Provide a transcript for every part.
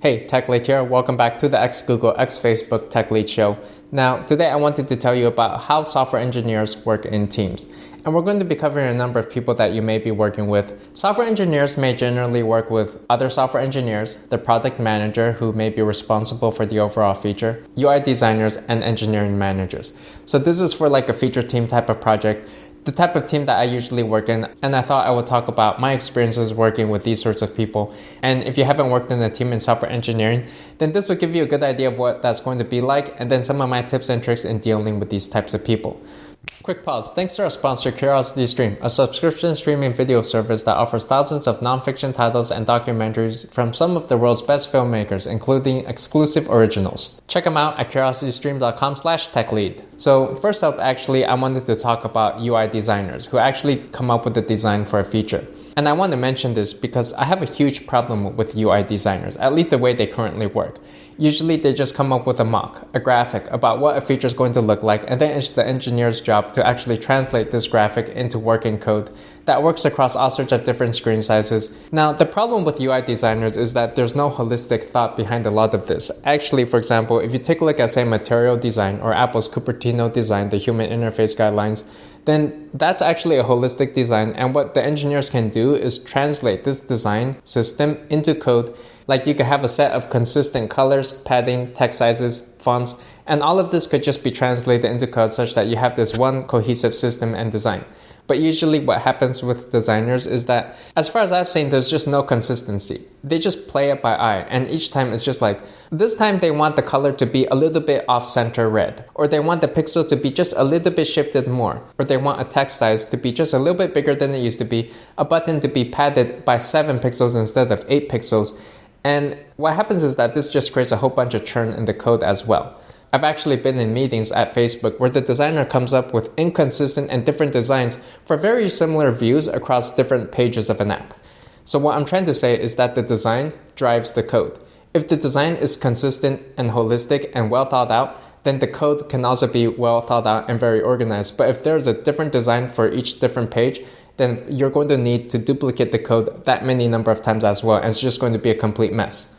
Hey, Tech Lead here. Welcome back to the X Google X Facebook Tech Lead Show. Now, today I wanted to tell you about how software engineers work in teams. And we're going to be covering a number of people that you may be working with. Software engineers may generally work with other software engineers, the product manager who may be responsible for the overall feature, UI designers, and engineering managers. So this is for like a feature team type of project the type of team that I usually work in, and I thought I would talk about my experiences working with these sorts of people. And if you haven't worked in a team in software engineering, then this will give you a good idea of what that's going to be like, and then some of my tips and tricks in dealing with these types of people. Quick pause. Thanks to our sponsor, Curiosity Stream, a subscription streaming video service that offers thousands of nonfiction titles and documentaries from some of the world's best filmmakers, including exclusive originals. Check them out at curiositystream.com slash techlead. So first up, actually, I wanted to talk about UI designers who actually come up with the design for a feature. And I want to mention this because I have a huge problem with UI designers, at least the way they currently work. Usually they just come up with a mock, a graphic about what a feature is going to look like, and then it's the engineer's job to actually translate this graphic into working code that works across all sorts of different screen sizes. Now, the problem with UI designers is that there's no holistic thought behind a lot of this. Actually, for example, if you take a look at, say, material design or Apple's Cupertino design, the human interface guidelines, then that's actually a holistic design. And what the engineers can do is translate this design system into code. Like you could have a set of consistent colors, padding, text sizes, fonts, and all of this could just be translated into code such that you have this one cohesive system and design. But usually, what happens with designers is that, as far as I've seen, there's just no consistency. They just play it by eye, and each time it's just like, this time they want the color to be a little bit off center red, or they want the pixel to be just a little bit shifted more, or they want a text size to be just a little bit bigger than it used to be, a button to be padded by 7 pixels instead of 8 pixels. And what happens is that this just creates a whole bunch of churn in the code as well. I've actually been in meetings at Facebook where the designer comes up with inconsistent and different designs for very similar views across different pages of an app. So, what I'm trying to say is that the design drives the code. If the design is consistent and holistic and well thought out, then the code can also be well thought out and very organized. But if there's a different design for each different page, then you're going to need to duplicate the code that many number of times as well, and it's just going to be a complete mess.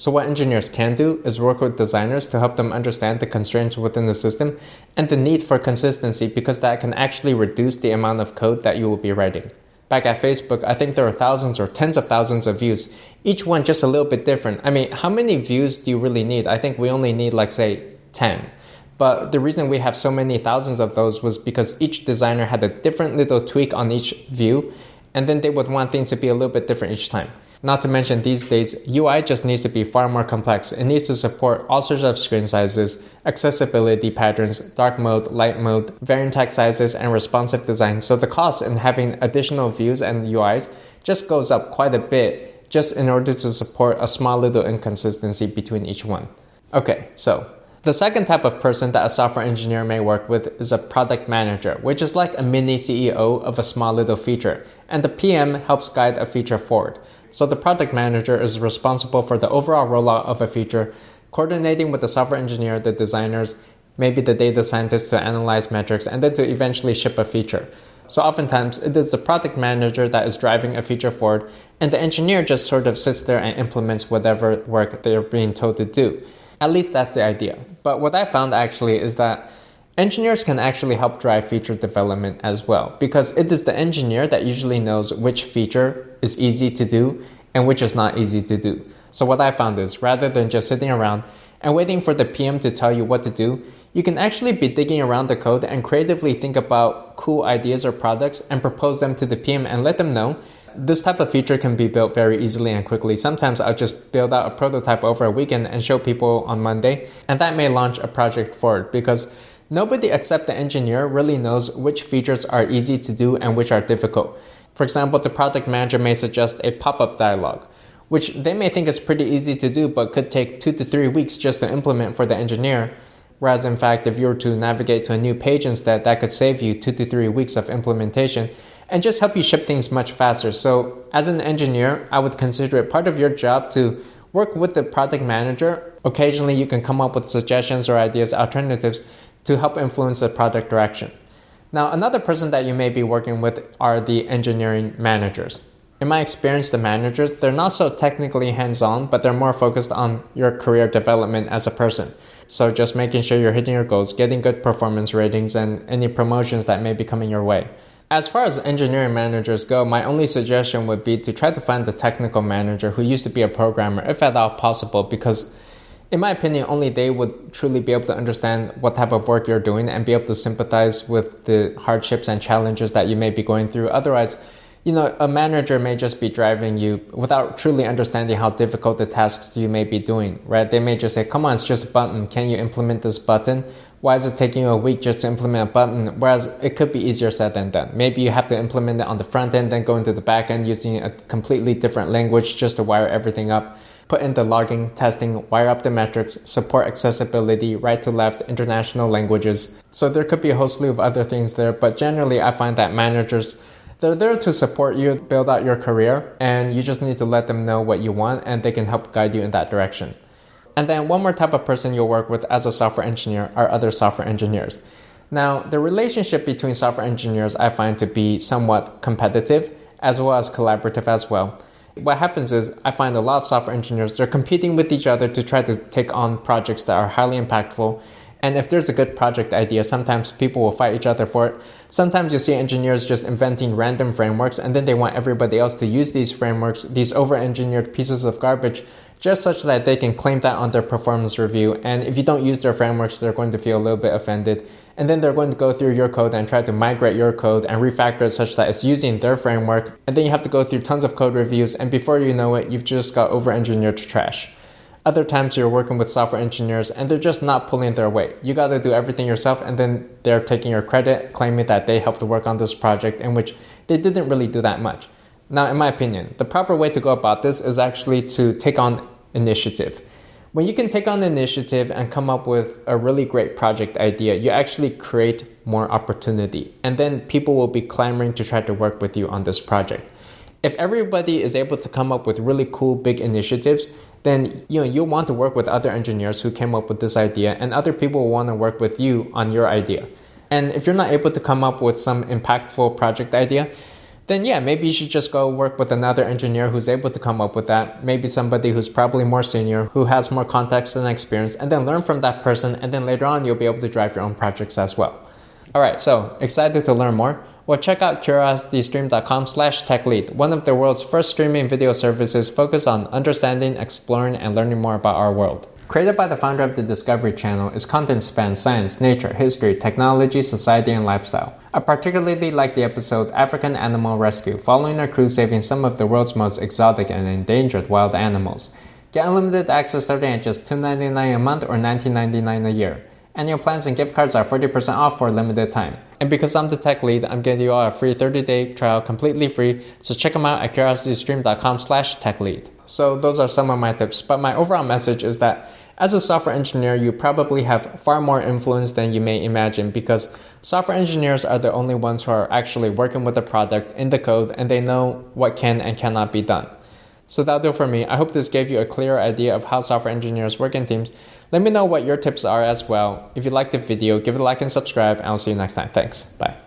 So, what engineers can do is work with designers to help them understand the constraints within the system and the need for consistency because that can actually reduce the amount of code that you will be writing. Back at Facebook, I think there are thousands or tens of thousands of views, each one just a little bit different. I mean, how many views do you really need? I think we only need, like, say, 10. But the reason we have so many thousands of those was because each designer had a different little tweak on each view, and then they would want things to be a little bit different each time. Not to mention these days, UI just needs to be far more complex. It needs to support all sorts of screen sizes, accessibility patterns, dark mode, light mode, variant text sizes, and responsive design. So the cost in having additional views and UIs just goes up quite a bit just in order to support a small little inconsistency between each one. Okay, so the second type of person that a software engineer may work with is a product manager, which is like a mini CEO of a small little feature, and the PM helps guide a feature forward. So the product manager is responsible for the overall rollout of a feature, coordinating with the software engineer, the designers, maybe the data scientists to analyze metrics, and then to eventually ship a feature. So oftentimes it is the product manager that is driving a feature forward, and the engineer just sort of sits there and implements whatever work they're being told to do. At least that's the idea. But what I found actually is that engineers can actually help drive feature development as well because it is the engineer that usually knows which feature is easy to do and which is not easy to do. So, what I found is rather than just sitting around and waiting for the PM to tell you what to do, you can actually be digging around the code and creatively think about cool ideas or products and propose them to the PM and let them know this type of feature can be built very easily and quickly. Sometimes I'll just build out a prototype over a weekend and show people on Monday, and that may launch a project forward because nobody except the engineer really knows which features are easy to do and which are difficult. For example, the product manager may suggest a pop up dialog, which they may think is pretty easy to do but could take two to three weeks just to implement for the engineer. Whereas, in fact, if you were to navigate to a new page instead, that could save you two to three weeks of implementation and just help you ship things much faster. So, as an engineer, I would consider it part of your job to work with the product manager. Occasionally, you can come up with suggestions or ideas, alternatives to help influence the product direction. Now, another person that you may be working with are the engineering managers. In my experience, the managers, they're not so technically hands on, but they're more focused on your career development as a person. So just making sure you're hitting your goals, getting good performance ratings, and any promotions that may be coming your way. As far as engineering managers go, my only suggestion would be to try to find a technical manager who used to be a programmer, if at all possible, because in my opinion, only they would truly be able to understand what type of work you're doing and be able to sympathize with the hardships and challenges that you may be going through. Otherwise, you know, a manager may just be driving you without truly understanding how difficult the tasks you may be doing, right? They may just say, come on, it's just a button. Can you implement this button? Why is it taking a week just to implement a button? Whereas it could be easier said than done. Maybe you have to implement it on the front end, then go into the back end using a completely different language just to wire everything up. Put in the logging, testing, wire up the metrics, support accessibility, right to left, international languages. So there could be a whole slew of other things there, but generally I find that managers they're there to support you build out your career, and you just need to let them know what you want, and they can help guide you in that direction. And then one more type of person you'll work with as a software engineer are other software engineers. Now, the relationship between software engineers I find to be somewhat competitive as well as collaborative as well. What happens is I find a lot of software engineers they're competing with each other to try to take on projects that are highly impactful and if there's a good project idea, sometimes people will fight each other for it. Sometimes you see engineers just inventing random frameworks and then they want everybody else to use these frameworks, these over engineered pieces of garbage, just such that they can claim that on their performance review. And if you don't use their frameworks, they're going to feel a little bit offended. And then they're going to go through your code and try to migrate your code and refactor it such that it's using their framework. And then you have to go through tons of code reviews. And before you know it, you've just got over engineered trash. Other times you're working with software engineers and they're just not pulling their weight. You got to do everything yourself and then they're taking your credit, claiming that they helped to work on this project in which they didn't really do that much. Now, in my opinion, the proper way to go about this is actually to take on initiative. When you can take on initiative and come up with a really great project idea, you actually create more opportunity. And then people will be clamoring to try to work with you on this project. If everybody is able to come up with really cool big initiatives, then you know you'll want to work with other engineers who came up with this idea and other people will want to work with you on your idea. And if you're not able to come up with some impactful project idea then yeah maybe you should just go work with another engineer who's able to come up with that. Maybe somebody who's probably more senior who has more context and experience and then learn from that person and then later on you'll be able to drive your own projects as well. All right so excited to learn more well, check out curiositystream.com slash techlead, one of the world's first streaming video services focused on understanding, exploring, and learning more about our world. Created by the founder of the Discovery Channel, its content spans science, nature, history, technology, society, and lifestyle. I particularly like the episode African Animal Rescue, following a crew saving some of the world's most exotic and endangered wild animals. Get unlimited access starting at just $2.99 a month or $19.99 a year. Annual plans and gift cards are 40% off for a limited time. And because I'm the tech lead, I'm giving you all a free 30-day trial completely free. So check them out at curiositystream.com slash techlead. So those are some of my tips. But my overall message is that as a software engineer, you probably have far more influence than you may imagine because software engineers are the only ones who are actually working with the product in the code and they know what can and cannot be done. So that'll do for me. I hope this gave you a clear idea of how software engineers work in teams. Let me know what your tips are as well. If you liked the video, give it a like and subscribe, and I'll see you next time. Thanks. Bye.